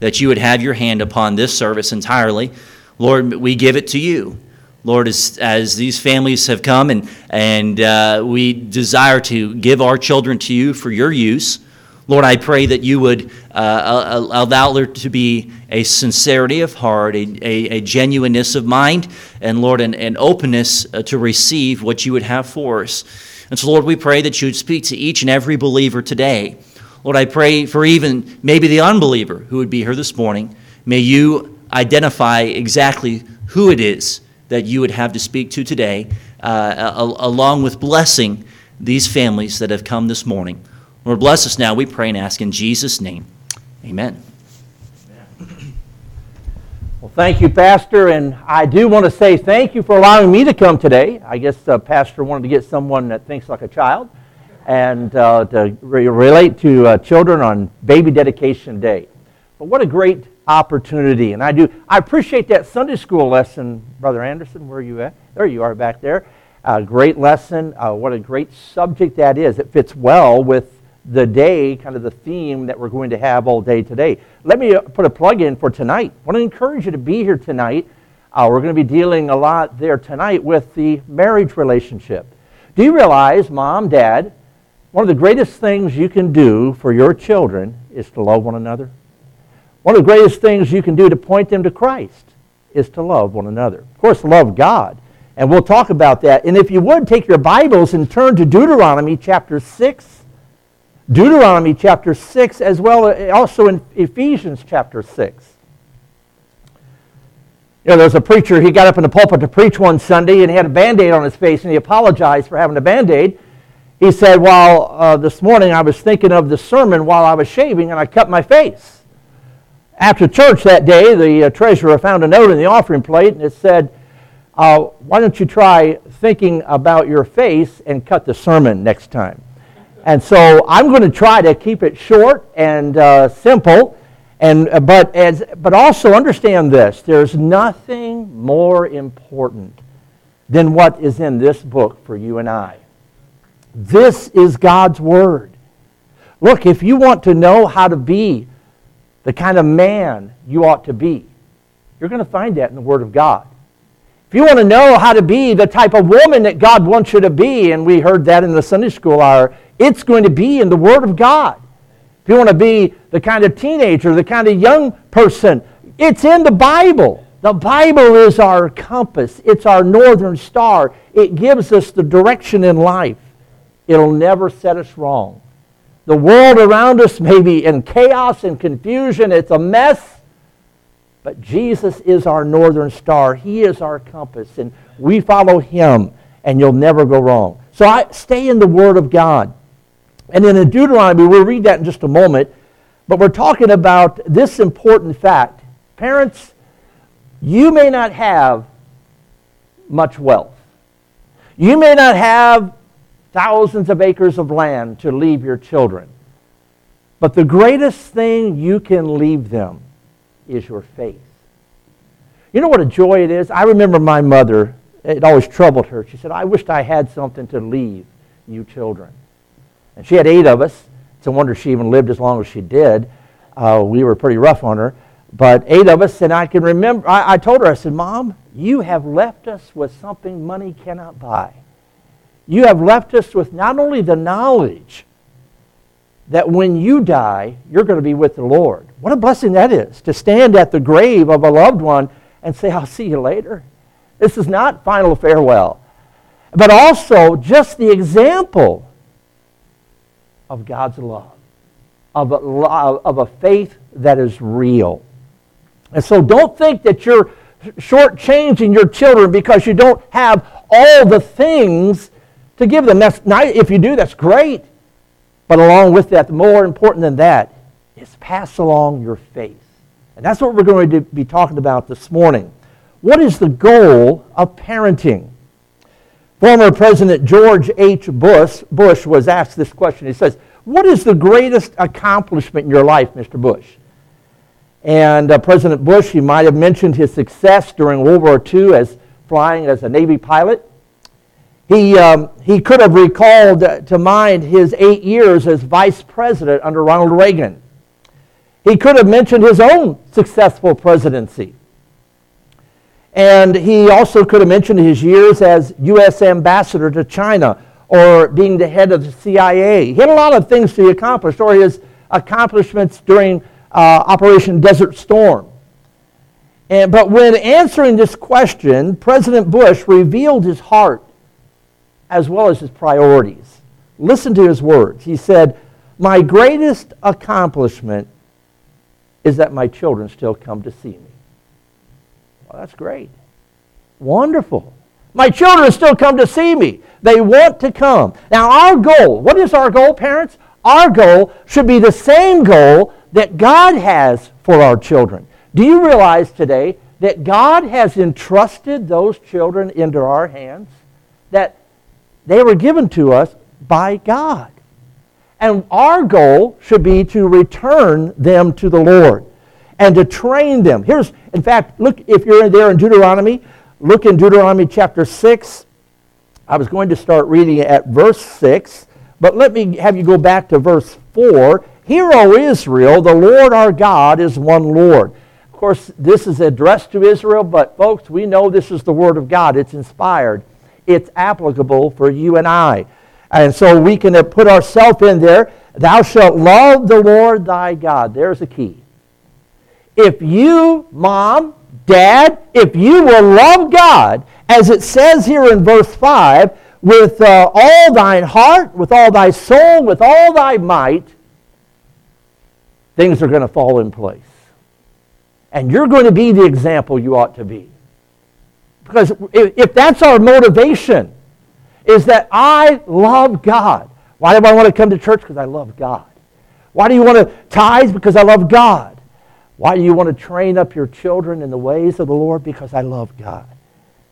that you would have your hand upon this service entirely. Lord, we give it to you. Lord, as, as these families have come and, and uh, we desire to give our children to you for your use, Lord, I pray that you would uh, allow there to be a sincerity of heart, a, a, a genuineness of mind, and Lord, an, an openness uh, to receive what you would have for us. And so, Lord, we pray that you would speak to each and every believer today. Lord, I pray for even maybe the unbeliever who would be here this morning. May you identify exactly who it is that you would have to speak to today, uh, along with blessing these families that have come this morning. Lord, bless us now, we pray and ask in Jesus' name. Amen. Well, thank you, Pastor. And I do want to say thank you for allowing me to come today. I guess uh, Pastor wanted to get someone that thinks like a child and uh, to re- relate to uh, children on baby dedication day. But what a great opportunity. And I do, I appreciate that Sunday school lesson, Brother Anderson. Where are you at? There you are back there. A great lesson. Uh, what a great subject that is. It fits well with the day, kind of the theme that we're going to have all day today. Let me uh, put a plug in for tonight. I want to encourage you to be here tonight. Uh, we're going to be dealing a lot there tonight with the marriage relationship. Do you realize, mom, dad, one of the greatest things you can do for your children is to love one another? One of the greatest things you can do to point them to Christ is to love one another. Of course, love God. And we'll talk about that. And if you would, take your Bibles and turn to Deuteronomy chapter 6 Deuteronomy chapter 6, as well as also in Ephesians chapter 6. You know, there was a preacher, he got up in the pulpit to preach one Sunday, and he had a band aid on his face, and he apologized for having a band aid. He said, Well, uh, this morning I was thinking of the sermon while I was shaving, and I cut my face. After church that day, the uh, treasurer found a note in the offering plate, and it said, uh, Why don't you try thinking about your face and cut the sermon next time? And so I'm going to try to keep it short and uh, simple, and, uh, but, as, but also understand this there's nothing more important than what is in this book for you and I. This is God's Word. Look, if you want to know how to be the kind of man you ought to be, you're going to find that in the Word of God. If you want to know how to be the type of woman that God wants you to be, and we heard that in the Sunday school hour, it's going to be in the Word of God. If you want to be the kind of teenager, the kind of young person, it's in the Bible. The Bible is our compass, it's our northern star. It gives us the direction in life. It'll never set us wrong. The world around us may be in chaos and confusion, it's a mess. But Jesus is our northern star. He is our compass, and we follow Him, and you'll never go wrong. So I stay in the Word of God. And in Deuteronomy, we'll read that in just a moment, but we're talking about this important fact. Parents, you may not have much wealth. You may not have thousands of acres of land to leave your children. But the greatest thing you can leave them is your faith. You know what a joy it is? I remember my mother, it always troubled her. She said, I wished I had something to leave you children. And she had eight of us. It's a wonder she even lived as long as she did. Uh, we were pretty rough on her. But eight of us, and I can remember, I, I told her, I said, Mom, you have left us with something money cannot buy. You have left us with not only the knowledge that when you die, you're going to be with the Lord. What a blessing that is to stand at the grave of a loved one and say, I'll see you later. This is not final farewell. But also just the example of God's love, of a, of a faith that is real. And so don't think that you're shortchanging your children because you don't have all the things to give them. That's not, if you do, that's great. But along with that, more important than that is pass along your faith. And that's what we're going to be talking about this morning. What is the goal of parenting? Former President George H. Bush, Bush was asked this question. He says, What is the greatest accomplishment in your life, Mr. Bush? And uh, President Bush, he might have mentioned his success during World War II as flying as a Navy pilot. He, um, he could have recalled to mind his eight years as vice president under Ronald Reagan. He could have mentioned his own successful presidency. And he also could have mentioned his years as U.S. ambassador to China or being the head of the CIA. He had a lot of things to accomplish, or his accomplishments during uh, Operation Desert Storm. And, but when answering this question, President Bush revealed his heart as well as his priorities. Listen to his words. He said, My greatest accomplishment is that my children still come to see me. Well, that's great. Wonderful. My children still come to see me. They want to come. Now, our goal, what is our goal, parents? Our goal should be the same goal that God has for our children. Do you realize today that God has entrusted those children into our hands? That they were given to us by God. And our goal should be to return them to the Lord and to train them. Here's, in fact, look, if you're there in Deuteronomy, look in Deuteronomy chapter 6. I was going to start reading at verse 6, but let me have you go back to verse 4. Hear, O Israel, the Lord our God is one Lord. Of course, this is addressed to Israel, but folks, we know this is the Word of God. It's inspired, it's applicable for you and I. And so we can put ourselves in there. Thou shalt love the Lord thy God. There's the key. If you, mom, dad, if you will love God, as it says here in verse 5, with uh, all thine heart, with all thy soul, with all thy might, things are going to fall in place. And you're going to be the example you ought to be. Because if, if that's our motivation, is that I love God. Why do I want to come to church? Because I love God. Why do you want to tithe? Because I love God. Why do you want to train up your children in the ways of the Lord? Because I love God.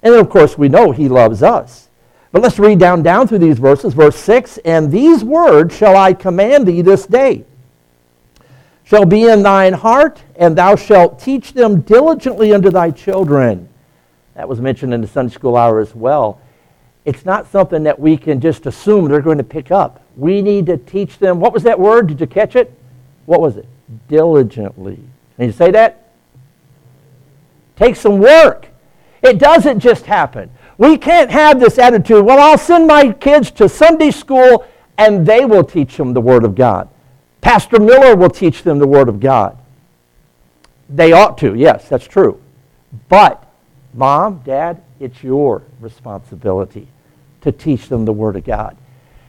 And then, of course, we know He loves us. But let's read down, down through these verses. Verse 6 And these words shall I command thee this day, shall be in thine heart, and thou shalt teach them diligently unto thy children. That was mentioned in the Sunday school hour as well it's not something that we can just assume they're going to pick up. We need to teach them. What was that word? Did you catch it? What was it? Diligently. Can you say that? Take some work. It doesn't just happen. We can't have this attitude, well, I'll send my kids to Sunday school and they will teach them the Word of God. Pastor Miller will teach them the Word of God. They ought to, yes, that's true. But, mom, dad, it's your responsibility to teach them the Word of God.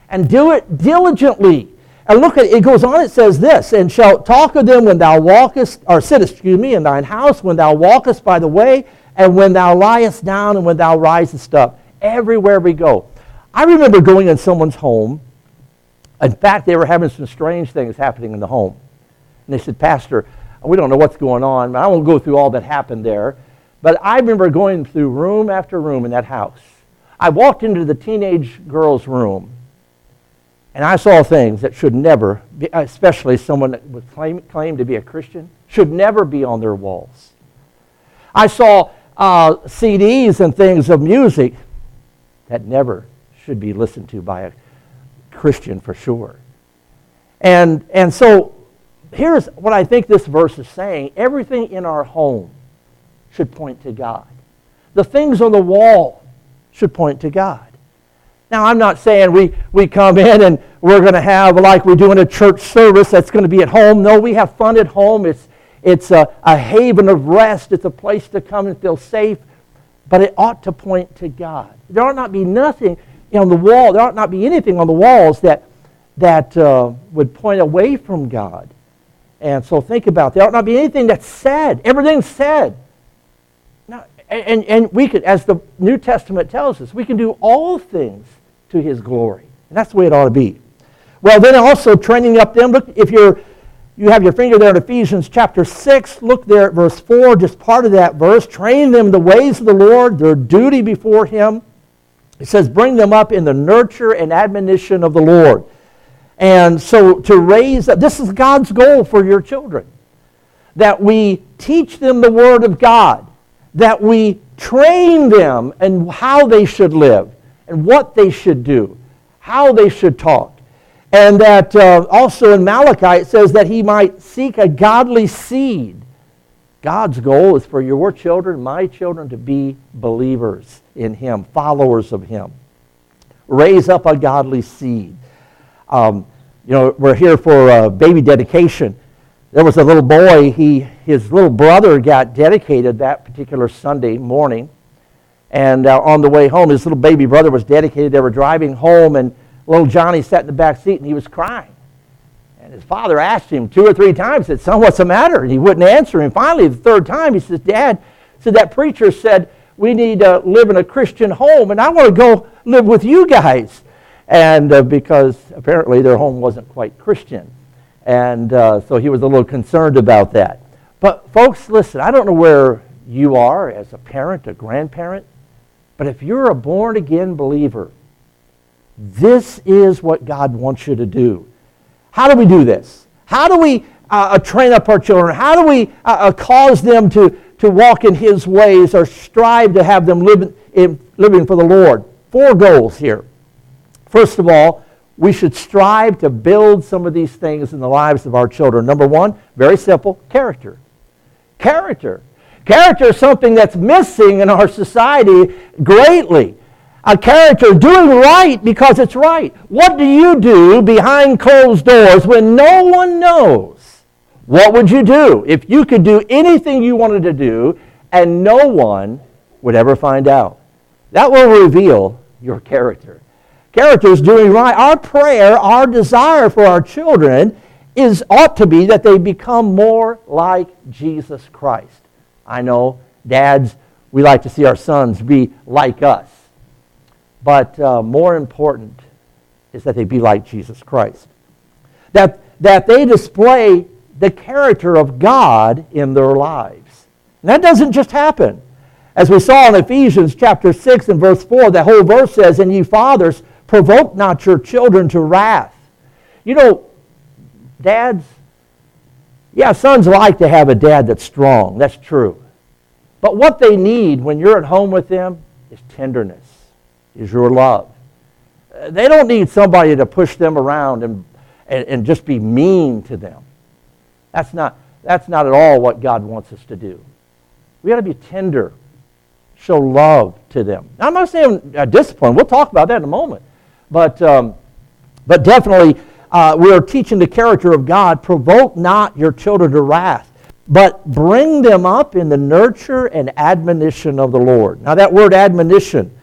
And do it diligently. And look at it, it goes on, it says this, and shalt talk of them when thou walkest, or sittest, excuse me, in thine house, when thou walkest by the way, and when thou liest down, and when thou risest up. Everywhere we go. I remember going in someone's home. In fact, they were having some strange things happening in the home. And they said, Pastor, we don't know what's going on. But I won't go through all that happened there. But I remember going through room after room in that house I walked into the teenage girl's room and I saw things that should never, be, especially someone that would claim, claim to be a Christian, should never be on their walls. I saw uh, CDs and things of music that never should be listened to by a Christian for sure. And, and so here's what I think this verse is saying everything in our home should point to God. The things on the wall should point to God. Now, I'm not saying we, we come in and we're going to have, like we do in a church service, that's going to be at home. No, we have fun at home. It's, it's a, a haven of rest, it's a place to come and feel safe, but it ought to point to God. There ought not be nothing on the wall, there ought not be anything on the walls that, that uh, would point away from God. And so think about it. There ought not be anything that's said. Everything's said and, and we could, as the New Testament tells us, we can do all things to his glory. And that's the way it ought to be. Well, then also training up them. Look, if you're you have your finger there in Ephesians chapter 6. Look there at verse 4, just part of that verse. Train them the ways of the Lord, their duty before Him. It says, bring them up in the nurture and admonition of the Lord. And so to raise up, this is God's goal for your children, that we teach them the Word of God that we train them and how they should live and what they should do, how they should talk. And that uh, also in Malachi it says that he might seek a godly seed. God's goal is for your children, my children, to be believers in him, followers of him. Raise up a godly seed. Um, you know, we're here for a baby dedication. There was a little boy, he, his little brother got dedicated that particular Sunday morning. And uh, on the way home, his little baby brother was dedicated. They were driving home, and little Johnny sat in the back seat and he was crying. And his father asked him two or three times, said, Son, what's the matter? And he wouldn't answer him. Finally, the third time, he says, Dad, said that preacher said, we need to live in a Christian home, and I want to go live with you guys. And uh, because apparently their home wasn't quite Christian. And uh, so he was a little concerned about that. But, folks, listen, I don't know where you are as a parent, a grandparent, but if you're a born again believer, this is what God wants you to do. How do we do this? How do we uh, uh train up our children? How do we uh, uh, cause them to, to walk in His ways or strive to have them live in, living for the Lord? Four goals here. First of all, we should strive to build some of these things in the lives of our children. Number one, very simple character. Character. Character is something that's missing in our society greatly. A character doing right because it's right. What do you do behind closed doors when no one knows? What would you do if you could do anything you wanted to do and no one would ever find out? That will reveal your character. Character is doing right. Our prayer, our desire for our children is ought to be that they become more like Jesus Christ. I know, dads, we like to see our sons be like us. But uh, more important is that they be like Jesus Christ. That, that they display the character of God in their lives. And that doesn't just happen. As we saw in Ephesians chapter 6 and verse 4, the whole verse says, And ye fathers, provoke not your children to wrath. You know, dads, yeah, sons like to have a dad that's strong. That's true. But what they need when you're at home with them is tenderness, is your love. They don't need somebody to push them around and, and, and just be mean to them. That's not, that's not at all what God wants us to do. We got to be tender, show love to them. Now, I'm not saying uh, discipline. We'll talk about that in a moment. But, um, but definitely, uh, we are teaching the character of God. Provoke not your children to wrath, but bring them up in the nurture and admonition of the Lord. Now, that word admonition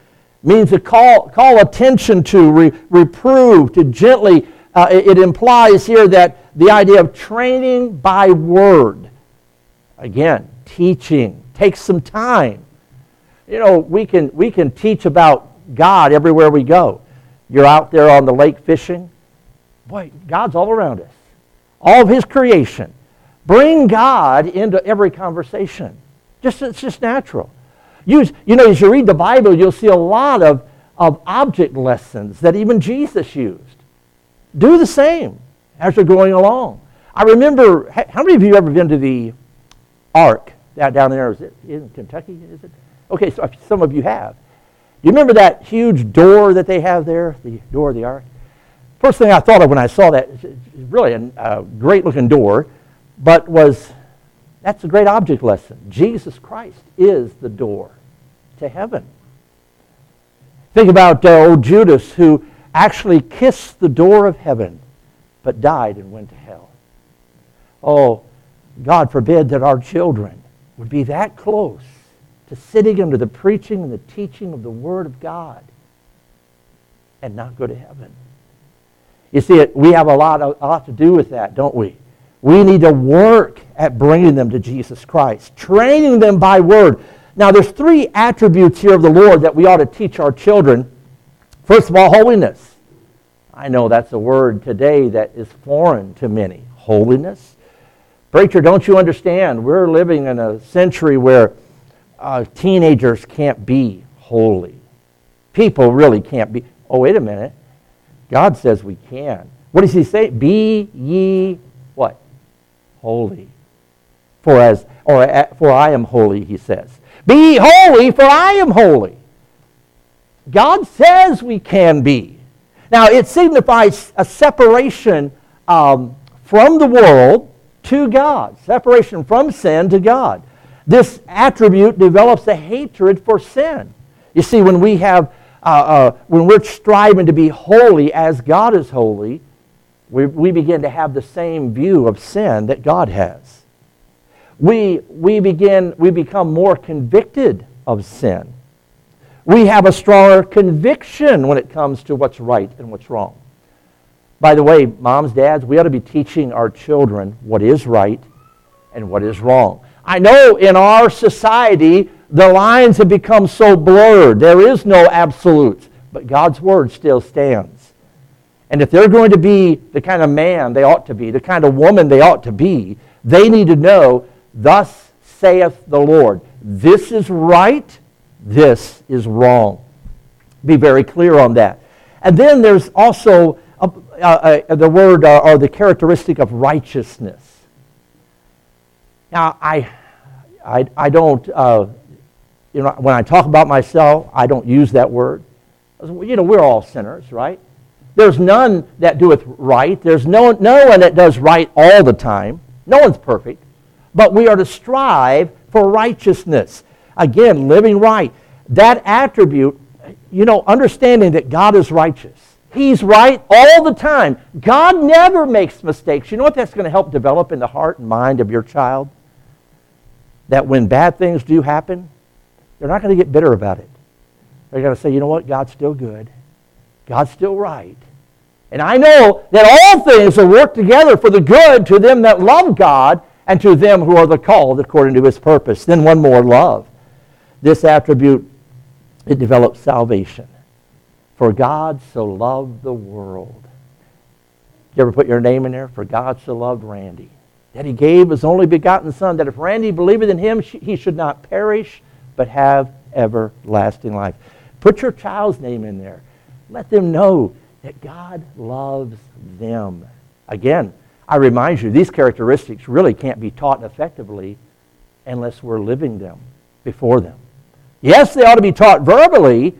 means to call, call attention to, re, reprove, to gently. Uh, it, it implies here that the idea of training by word. Again, teaching takes some time. You know, we can, we can teach about God everywhere we go. You're out there on the lake fishing. Boy, God's all around us. All of His creation. Bring God into every conversation. Just, it's just natural. Use, you know, as you read the Bible, you'll see a lot of, of object lessons that even Jesus used. Do the same as you're going along. I remember, how many of you ever been to the Ark down there? Is it in Kentucky? Is it? Okay, so some of you have. You remember that huge door that they have there, the door of the ark? First thing I thought of when I saw that, really a, a great looking door, but was that's a great object lesson. Jesus Christ is the door to heaven. Think about uh, old Judas who actually kissed the door of heaven but died and went to hell. Oh, God forbid that our children would be that close to sitting under the preaching and the teaching of the Word of God and not go to heaven. You see, we have a lot, a lot to do with that, don't we? We need to work at bringing them to Jesus Christ, training them by word. Now, there's three attributes here of the Lord that we ought to teach our children. First of all, holiness. I know that's a word today that is foreign to many. Holiness. Preacher, don't you understand? We're living in a century where uh, teenagers can't be holy. People really can't be. Oh, wait a minute. God says we can. What does he say? Be ye what? Holy. For as or for I am holy, he says. Be holy, for I am holy. God says we can be. Now, it signifies a separation um, from the world to God, separation from sin to God. This attribute develops a hatred for sin. You see, when we have, uh, uh, when we're striving to be holy as God is holy, we, we begin to have the same view of sin that God has. We, we, begin, we become more convicted of sin. We have a stronger conviction when it comes to what's right and what's wrong. By the way, moms, dads, we ought to be teaching our children what is right and what is wrong. I know in our society the lines have become so blurred. There is no absolute, but God's word still stands. And if they're going to be the kind of man they ought to be, the kind of woman they ought to be, they need to know, Thus saith the Lord. This is right, this is wrong. Be very clear on that. And then there's also a, a, a, the word uh, or the characteristic of righteousness. Now, I, I, I don't, uh, you know, when I talk about myself, I don't use that word. You know, we're all sinners, right? There's none that doeth right. There's no, no one that does right all the time. No one's perfect. But we are to strive for righteousness. Again, living right. That attribute, you know, understanding that God is righteous. He's right all the time. God never makes mistakes. You know what that's going to help develop in the heart and mind of your child? That when bad things do happen, they're not going to get bitter about it. They're going to say, you know what? God's still good. God's still right. And I know that all things will work together for the good to them that love God and to them who are the called according to his purpose. Then one more, love. This attribute, it develops salvation. For God so loved the world. You ever put your name in there? For God so loved Randy that he gave his only begotten Son, that if Randy believeth in him, he should not perish, but have everlasting life. Put your child's name in there. Let them know that God loves them. Again, I remind you, these characteristics really can't be taught effectively unless we're living them before them. Yes, they ought to be taught verbally,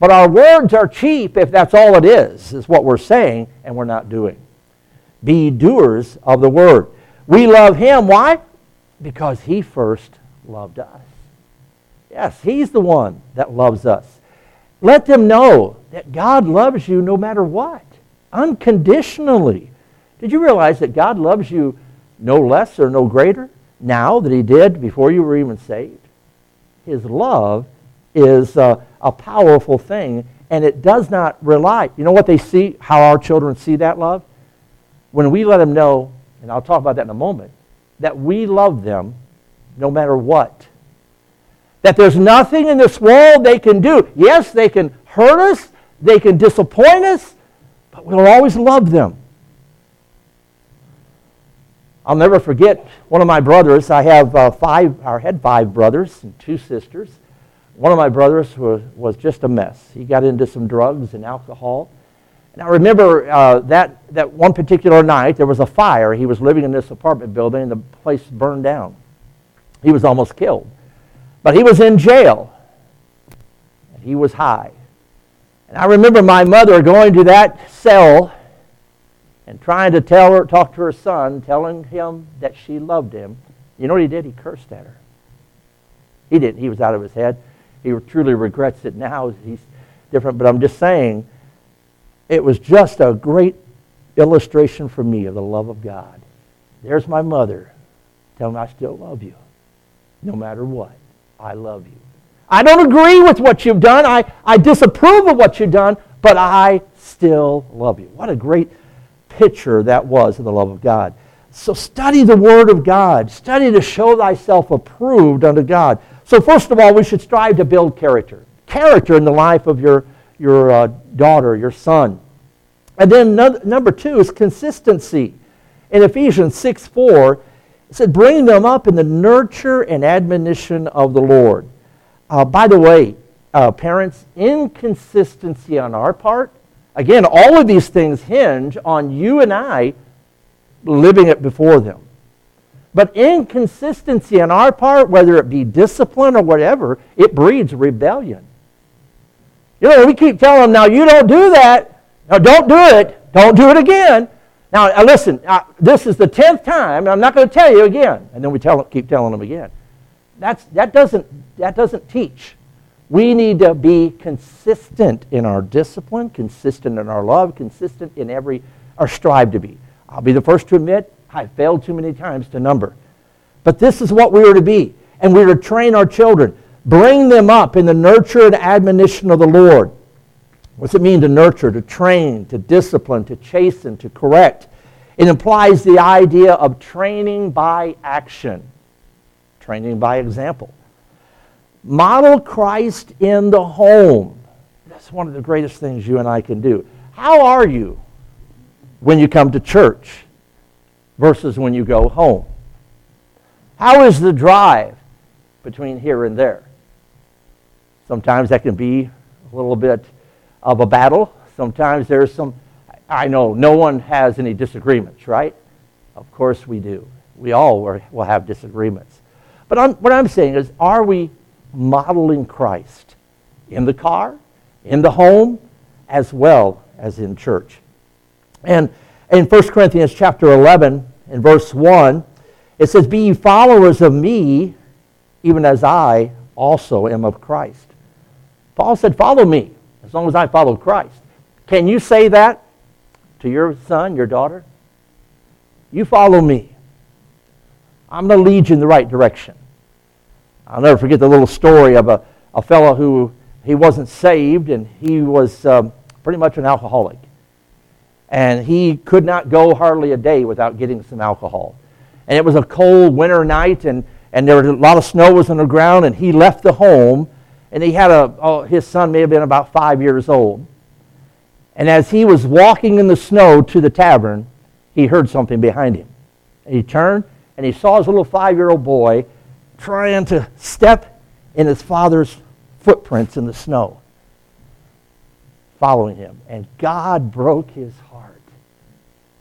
but our words are cheap if that's all it is, is what we're saying, and we're not doing. Be doers of the word. We love him. Why? Because he first loved us. Yes, he's the one that loves us. Let them know that God loves you no matter what, unconditionally. Did you realize that God loves you no less or no greater now than he did before you were even saved? His love is a, a powerful thing, and it does not rely. You know what they see, how our children see that love? When we let them know and I'll talk about that in a moment, that we love them no matter what. That there's nothing in this world they can do. Yes, they can hurt us, they can disappoint us, but we'll always love them. I'll never forget one of my brothers. I have uh, five, or had five brothers and two sisters. One of my brothers was, was just a mess. He got into some drugs and alcohol. And I remember uh, that, that one particular night, there was a fire. He was living in this apartment building, and the place burned down. He was almost killed. But he was in jail, and he was high. And I remember my mother going to that cell and trying to tell her, talk to her son, telling him that she loved him. You know what he did? He cursed at her. He didn't. He was out of his head. He truly regrets it now. He's different. But I'm just saying, it was just a great illustration for me of the love of God. There's my mother telling me I still love you. No matter what, I love you. I don't agree with what you've done. I, I disapprove of what you've done, but I still love you. What a great picture that was of the love of God. So study the Word of God. Study to show thyself approved unto God. So first of all, we should strive to build character. Character in the life of your, your uh, daughter, your son. And then number two is consistency. In Ephesians 6 4, it said, bring them up in the nurture and admonition of the Lord. Uh, by the way, uh, parents, inconsistency on our part, again, all of these things hinge on you and I living it before them. But inconsistency on our part, whether it be discipline or whatever, it breeds rebellion. You know, we keep telling them, now you don't do that. Now, don't do it. Don't do it again. Now, uh, listen, uh, this is the 10th time, and I'm not going to tell you again. And then we tell, keep telling them again. That's, that, doesn't, that doesn't teach. We need to be consistent in our discipline, consistent in our love, consistent in every, or strive to be. I'll be the first to admit I failed too many times to number. But this is what we are to be. And we are to train our children, bring them up in the nurture and admonition of the Lord. What's it mean to nurture, to train, to discipline, to chasten, to correct? It implies the idea of training by action, training by example. Model Christ in the home. That's one of the greatest things you and I can do. How are you when you come to church versus when you go home? How is the drive between here and there? Sometimes that can be a little bit of a battle. Sometimes there's some, I know no one has any disagreements, right? Of course we do. We all will have disagreements. But I'm, what I'm saying is, are we modeling Christ in the car, in the home, as well as in church? And in 1 Corinthians chapter 11, in verse 1, it says, Be ye followers of me, even as I also am of Christ. Paul said, Follow me as long as I follow Christ. Can you say that to your son, your daughter? You follow me. I'm going to lead you in the right direction. I'll never forget the little story of a, a fellow who he wasn't saved and he was um, pretty much an alcoholic. And he could not go hardly a day without getting some alcohol. And it was a cold winter night and, and there was a lot of snow was on the ground and he left the home and he had a, oh, his son may have been about five years old. And as he was walking in the snow to the tavern, he heard something behind him. And he turned and he saw his little five year old boy trying to step in his father's footprints in the snow, following him. And God broke his heart.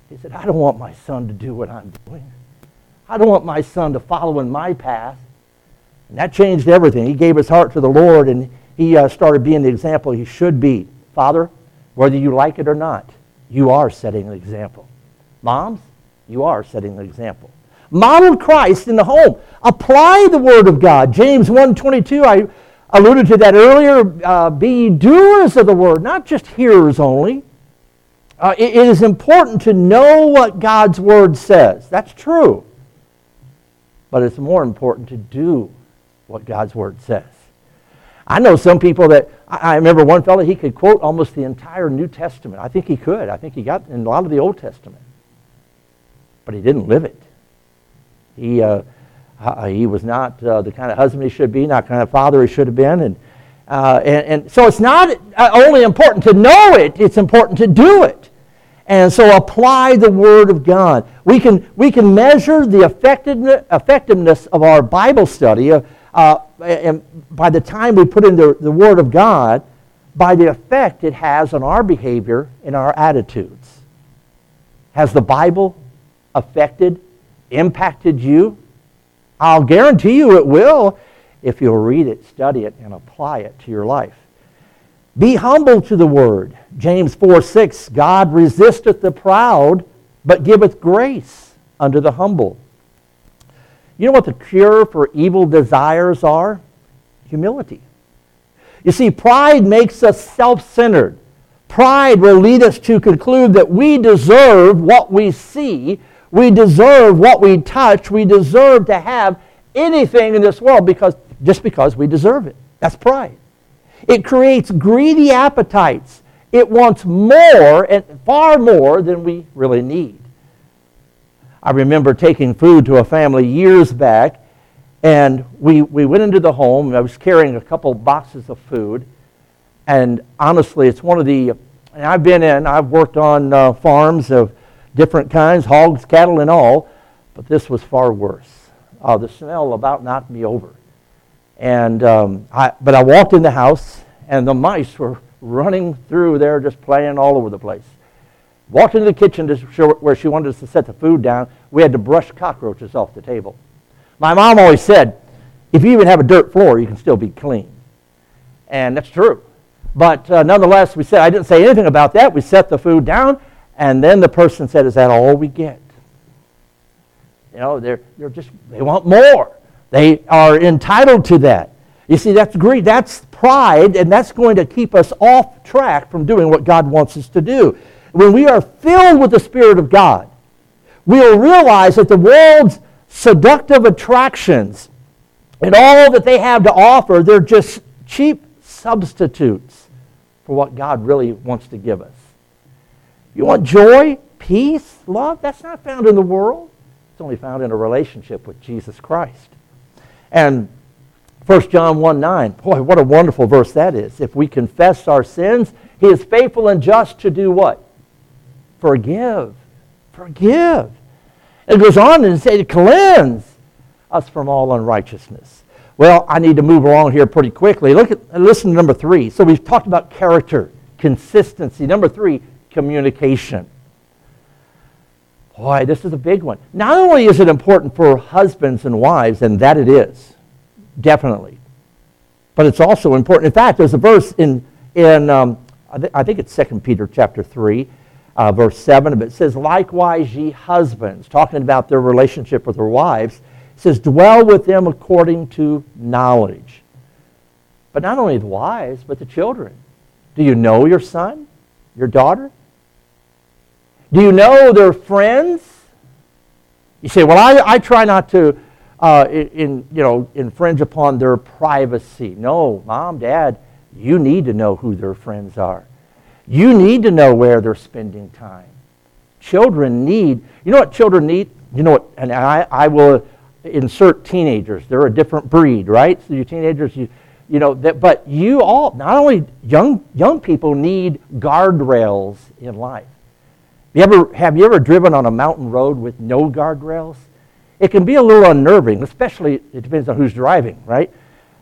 He said, I don't want my son to do what I'm doing. I don't want my son to follow in my path. And that changed everything. He gave his heart to the Lord and he uh, started being the example he should be. Father, whether you like it or not, you are setting an example. Moms, you are setting an example. Model Christ in the home. Apply the Word of God. James 1.22, I alluded to that earlier. Uh, be doers of the Word, not just hearers only. Uh, it, it is important to know what God's Word says. That's true. But it's more important to do what God's Word says. I know some people that, I remember one fellow, he could quote almost the entire New Testament. I think he could. I think he got in a lot of the Old Testament. But he didn't live it. He, uh, he was not uh, the kind of husband he should be, not the kind of father he should have been. And, uh, and, and so it's not uh, only important to know it, it's important to do it. And so apply the Word of God. We can, we can measure the effectiveness of our Bible study uh, uh, and by the time we put in the, the Word of God, by the effect it has on our behavior and our attitudes. Has the Bible affected, impacted you? I'll guarantee you it will if you'll read it, study it, and apply it to your life. Be humble to the word. James 4 6 God resisteth the proud, but giveth grace unto the humble. You know what the cure for evil desires are? Humility. You see, pride makes us self centered. Pride will lead us to conclude that we deserve what we see, we deserve what we touch, we deserve to have anything in this world because, just because we deserve it. That's pride. It creates greedy appetites. It wants more and far more than we really need. I remember taking food to a family years back, and we, we went into the home. I was carrying a couple boxes of food, and honestly, it's one of the, and I've been in, I've worked on uh, farms of different kinds, hogs, cattle, and all, but this was far worse. Uh, the smell about knocked me over. And, um, I, but I walked in the house, and the mice were running through there, just playing all over the place. Walked into the kitchen to show where she wanted us to set the food down. We had to brush cockroaches off the table. My mom always said, if you even have a dirt floor, you can still be clean. And that's true. But uh, nonetheless, we said, I didn't say anything about that. We set the food down, and then the person said, Is that all we get? You know, they're, they're just, they want more. They are entitled to that. You see, that's greed, that's pride, and that's going to keep us off track from doing what God wants us to do. When we are filled with the Spirit of God, we'll realize that the world's seductive attractions and all that they have to offer, they're just cheap substitutes for what God really wants to give us. You want joy, peace, love? That's not found in the world. It's only found in a relationship with Jesus Christ. And 1 John 1 9, boy, what a wonderful verse that is. If we confess our sins, he is faithful and just to do what? Forgive. Forgive. It goes on and say to cleanse us from all unrighteousness. Well, I need to move along here pretty quickly. Look at listen to number three. So we've talked about character, consistency. Number three, communication. Boy, this is a big one. Not only is it important for husbands and wives, and that it is, definitely, but it's also important. In fact, there's a verse in, in um, I, th- I think it's 2 Peter chapter 3, uh, verse 7, but it says, Likewise, ye husbands, talking about their relationship with their wives, it says, Dwell with them according to knowledge. But not only the wives, but the children. Do you know your son, your daughter? Do you know their friends? You say, well, I, I try not to uh, in, you know, infringe upon their privacy. No, mom, dad, you need to know who their friends are. You need to know where they're spending time. Children need, you know what children need? You know what, and I, I will insert teenagers. They're a different breed, right? So you teenagers, you, you know, that, but you all, not only young, young people need guardrails in life. You ever, have you ever driven on a mountain road with no guardrails? It can be a little unnerving, especially it depends on who's driving, right?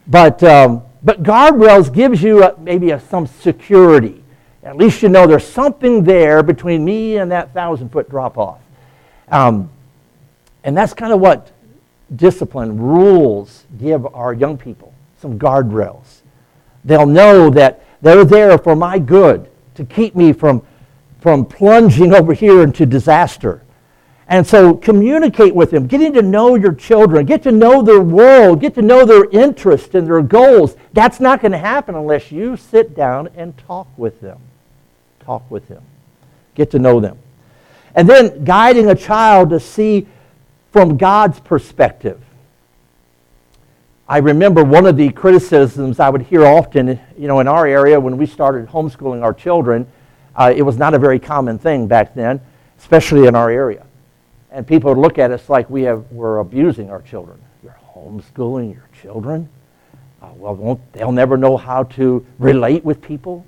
But, um, but guardrails gives you a, maybe a, some security. At least you know there's something there between me and that thousand foot drop off. Um, and that's kind of what discipline, rules give our young people some guardrails. They'll know that they're there for my good, to keep me from from plunging over here into disaster. And so communicate with them, getting to know your children, get to know their world, get to know their interests and their goals. That's not going to happen unless you sit down and talk with them. Talk with them. Get to know them. And then guiding a child to see from God's perspective. I remember one of the criticisms I would hear often, you know, in our area when we started homeschooling our children uh, it was not a very common thing back then, especially in our area. And people would look at us like we have, we're abusing our children. You're homeschooling your children? Uh, well, they'll never know how to relate with people.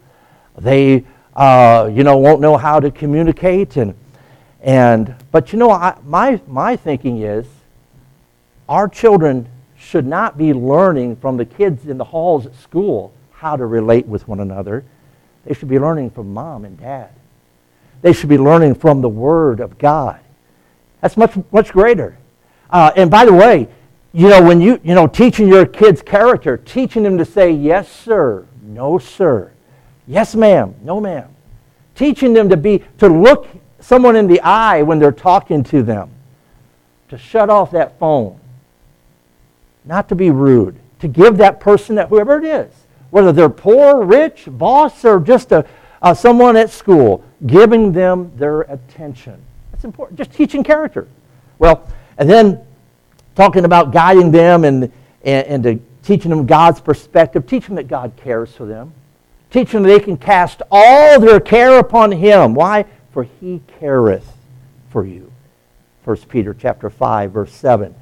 They, uh, you know, won't know how to communicate. And, and, but, you know, I, my, my thinking is our children should not be learning from the kids in the halls at school how to relate with one another. They should be learning from mom and dad. They should be learning from the Word of God. That's much, much greater. Uh, and by the way, you know, when you, you know, teaching your kids character, teaching them to say, yes, sir, no, sir, yes, ma'am, no, ma'am. Teaching them to be, to look someone in the eye when they're talking to them, to shut off that phone, not to be rude, to give that person, that whoever it is, whether they're poor, rich, boss, or just a, uh, someone at school, giving them their attention. That's important. Just teaching character. Well, and then talking about guiding them and, and, and to teaching them God's perspective, teaching that God cares for them, teaching them that they can cast all their care upon Him. Why? For He careth for you. 1 Peter chapter 5, verse 7.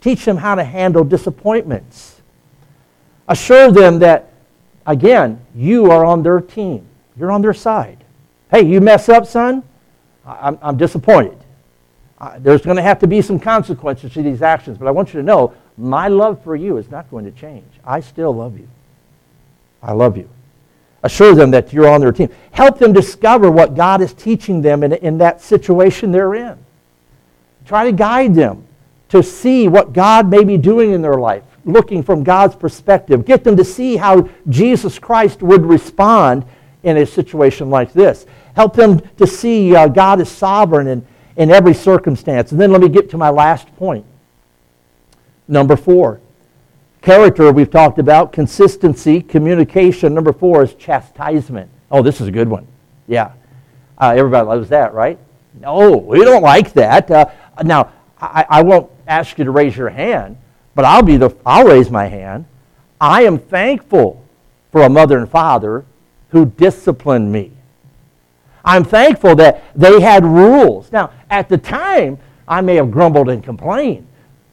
Teach them how to handle disappointments. Assure them that again, you are on their team. You're on their side. Hey, you mess up, son? I'm, I'm disappointed. Uh, there's going to have to be some consequences to these actions, but I want you to know my love for you is not going to change. I still love you. I love you. Assure them that you're on their team. Help them discover what God is teaching them in, in that situation they're in. Try to guide them to see what God may be doing in their life looking from God's perspective. Get them to see how Jesus Christ would respond in a situation like this. Help them to see uh, God is sovereign in, in every circumstance. And then let me get to my last point. Number four, character we've talked about, consistency, communication. Number four is chastisement. Oh, this is a good one. Yeah. Uh, everybody loves that, right? No, we don't like that. Uh, now, I, I won't ask you to raise your hand, but I'll be the I'll raise my hand. I am thankful for a mother and father who disciplined me. I'm thankful that they had rules. Now, at the time, I may have grumbled and complained,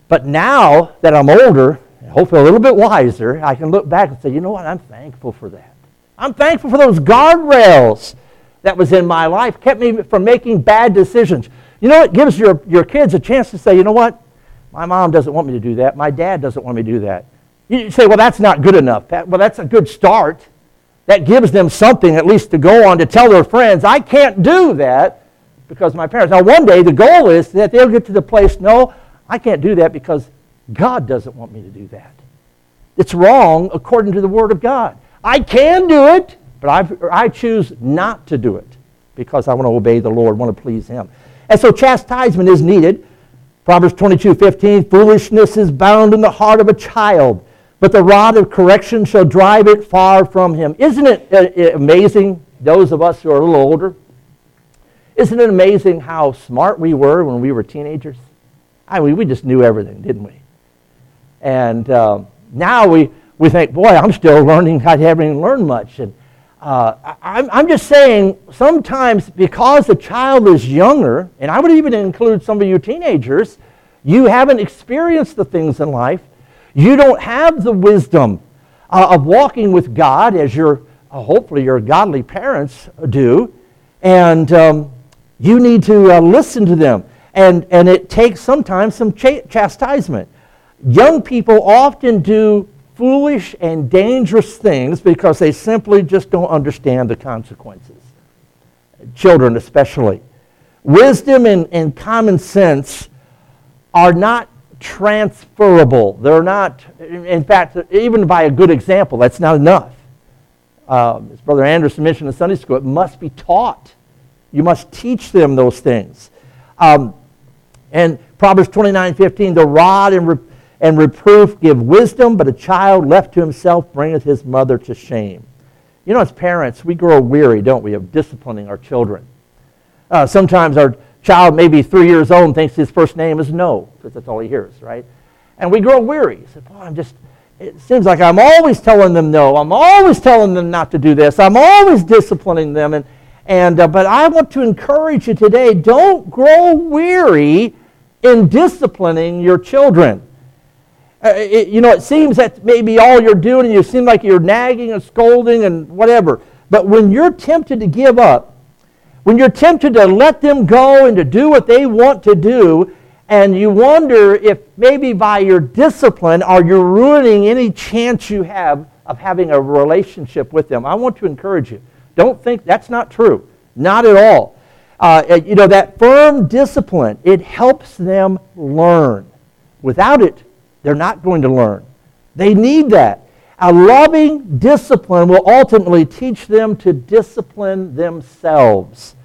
but now that I'm older, hopefully a little bit wiser, I can look back and say, you know what? I'm thankful for that. I'm thankful for those guardrails that was in my life, kept me from making bad decisions. You know, it gives your, your kids a chance to say, you know what? My mom doesn't want me to do that. My dad doesn't want me to do that. You say, well, that's not good enough. Well, that's a good start. That gives them something at least to go on to tell their friends, I can't do that because my parents. Now, one day the goal is that they'll get to the place, no, I can't do that because God doesn't want me to do that. It's wrong according to the Word of God. I can do it, but I, I choose not to do it because I want to obey the Lord, want to please Him. And so chastisement is needed. Proverbs 22 15, foolishness is bound in the heart of a child, but the rod of correction shall drive it far from him. Isn't it uh, amazing, those of us who are a little older? Isn't it amazing how smart we were when we were teenagers? I mean, we just knew everything, didn't we? And um, now we, we think, boy, I'm still learning. I haven't learned much. And uh, I, I'm just saying, sometimes because the child is younger, and I would even include some of you teenagers, you haven't experienced the things in life. You don't have the wisdom uh, of walking with God as your, uh, hopefully, your godly parents do. And um, you need to uh, listen to them. And, and it takes sometimes some ch- chastisement. Young people often do foolish and dangerous things because they simply just don't understand the consequences. Children, especially. Wisdom and, and common sense are not transferable. They're not, in fact, even by a good example, that's not enough. Um, as Brother Anderson mentioned in Sunday school, it must be taught. You must teach them those things. Um, and Proverbs 29 15, the rod and and reproof give wisdom, but a child left to himself bringeth his mother to shame. You know, as parents, we grow weary, don't we, of disciplining our children. Uh, sometimes our child maybe three years old thinks his first name is no, because that's all he hears, right? And we grow weary. Say, Boy, I'm just, it seems like I'm always telling them no. I'm always telling them not to do this. I'm always disciplining them. And, and, uh, but I want to encourage you today don't grow weary in disciplining your children. Uh, it, you know, it seems that maybe all you're doing, you seem like you're nagging and scolding and whatever. But when you're tempted to give up, when you're tempted to let them go and to do what they want to do, and you wonder if maybe by your discipline are you ruining any chance you have of having a relationship with them, I want to encourage you. Don't think that's not true. Not at all. Uh, you know, that firm discipline, it helps them learn. Without it, they're not going to learn. They need that. A loving discipline will ultimately teach them to discipline themselves.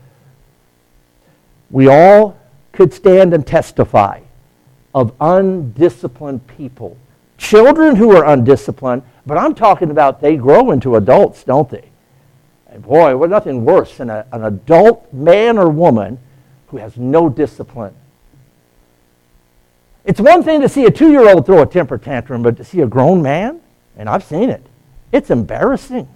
We all could stand and testify of undisciplined people. Children who are undisciplined, but I'm talking about they grow into adults, don't they? And boy, there's nothing worse than a, an adult man or woman who has no discipline. It's one thing to see a two year old throw a temper tantrum, but to see a grown man, and I've seen it, it's embarrassing.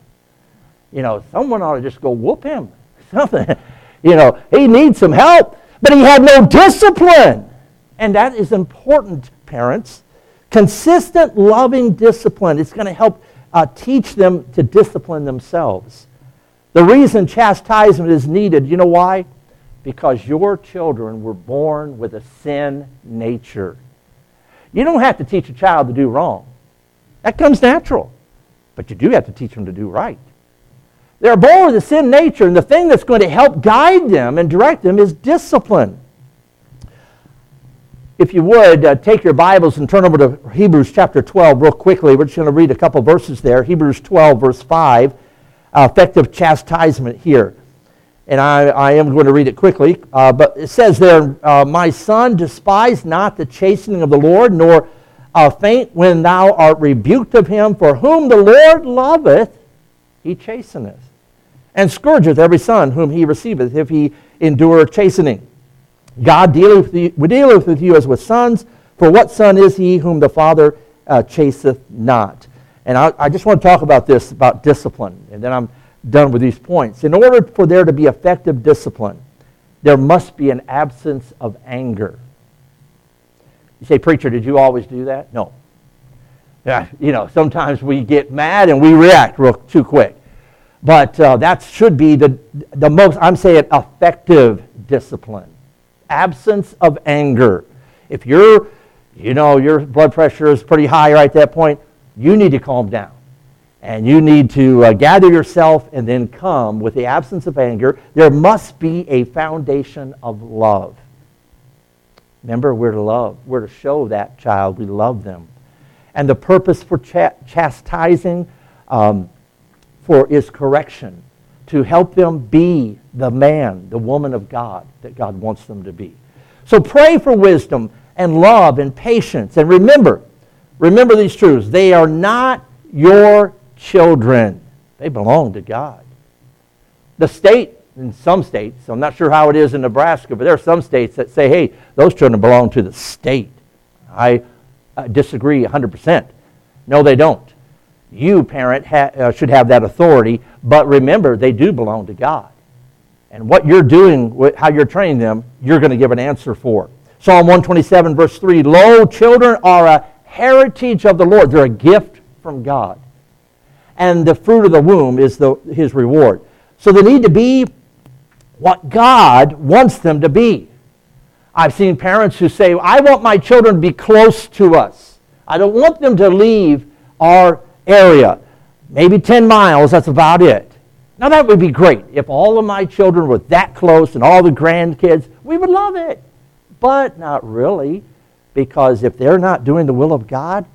You know, someone ought to just go whoop him. Something. You know, he needs some help, but he had no discipline. And that is important, parents. Consistent, loving discipline. It's going to help uh, teach them to discipline themselves. The reason chastisement is needed, you know why? because your children were born with a sin nature. You don't have to teach a child to do wrong. That comes natural. But you do have to teach them to do right. They're born with a sin nature, and the thing that's going to help guide them and direct them is discipline. if you would, uh, take your Bibles and turn over to Hebrews chapter 12 real quickly. We're just going to read a couple verses there. Hebrews 12, verse 5, uh, effective chastisement here. And I, I am going to read it quickly. Uh, but it says there, uh, My son, despise not the chastening of the Lord, nor uh, faint when thou art rebuked of him, for whom the Lord loveth, he chasteneth, and scourgeth every son whom he receiveth, if he endure chastening. God dealeth with, you, dealeth with you as with sons, for what son is he whom the Father uh, chaseth not? And I, I just want to talk about this, about discipline, and then I'm done with these points. In order for there to be effective discipline, there must be an absence of anger. You say, Preacher, did you always do that? No. Yeah, you know, sometimes we get mad and we react real too quick. But uh, that should be the, the most, I'm saying, effective discipline absence of anger. If you're, you know, your blood pressure is pretty high right at that point, you need to calm down. And you need to uh, gather yourself and then come with the absence of anger. There must be a foundation of love. Remember, we're to love. We're to show that child we love them. And the purpose for chastising um, for is correction to help them be the man, the woman of God that God wants them to be. So pray for wisdom and love and patience. And remember, remember these truths. They are not your children, they belong to God. The state, in some states, I'm not sure how it is in Nebraska, but there are some states that say, hey, those children belong to the state. I uh, disagree 100%. No, they don't. You, parent, ha- uh, should have that authority, but remember, they do belong to God. And what you're doing, how you're training them, you're going to give an answer for. Psalm 127, verse 3 Lo, children are a heritage of the Lord, they're a gift from God. And the fruit of the womb is the, his reward. So they need to be what God wants them to be. I've seen parents who say, I want my children to be close to us. I don't want them to leave our area. Maybe 10 miles, that's about it. Now, that would be great. If all of my children were that close and all the grandkids, we would love it. But not really, because if they're not doing the will of God,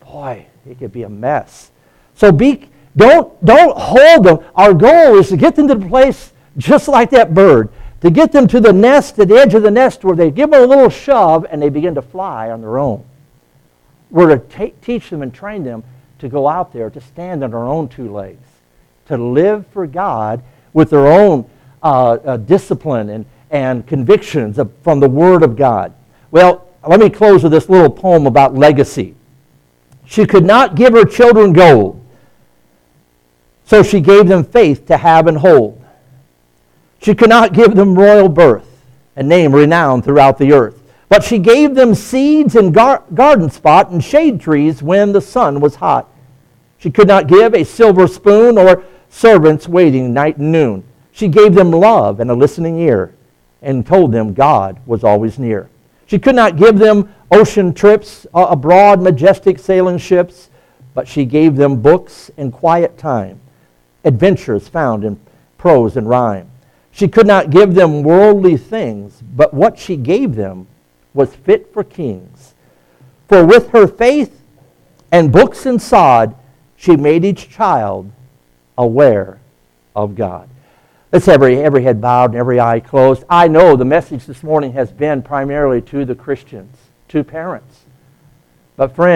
boy, it could be a mess. So be, don't, don't hold them. Our goal is to get them to the place just like that bird, to get them to the nest, to the edge of the nest where they give them a little shove and they begin to fly on their own. We're to teach them and train them to go out there to stand on their own two legs, to live for God with their own uh, uh, discipline and, and convictions of, from the Word of God. Well, let me close with this little poem about legacy. She could not give her children gold, so she gave them faith to have and hold. She could not give them royal birth, a name renowned throughout the earth. But she gave them seeds and gar- garden spot and shade trees when the sun was hot. She could not give a silver spoon or servants waiting night and noon. She gave them love and a listening ear and told them God was always near. She could not give them ocean trips, uh, abroad majestic sailing ships, but she gave them books and quiet time, adventures found in prose and rhyme. She could not give them worldly things, but what she gave them was fit for kings. For with her faith and books and sod, she made each child aware of God. Let's have every, every head bowed and every eye closed. I know the message this morning has been primarily to the Christians, to parents. But, friend,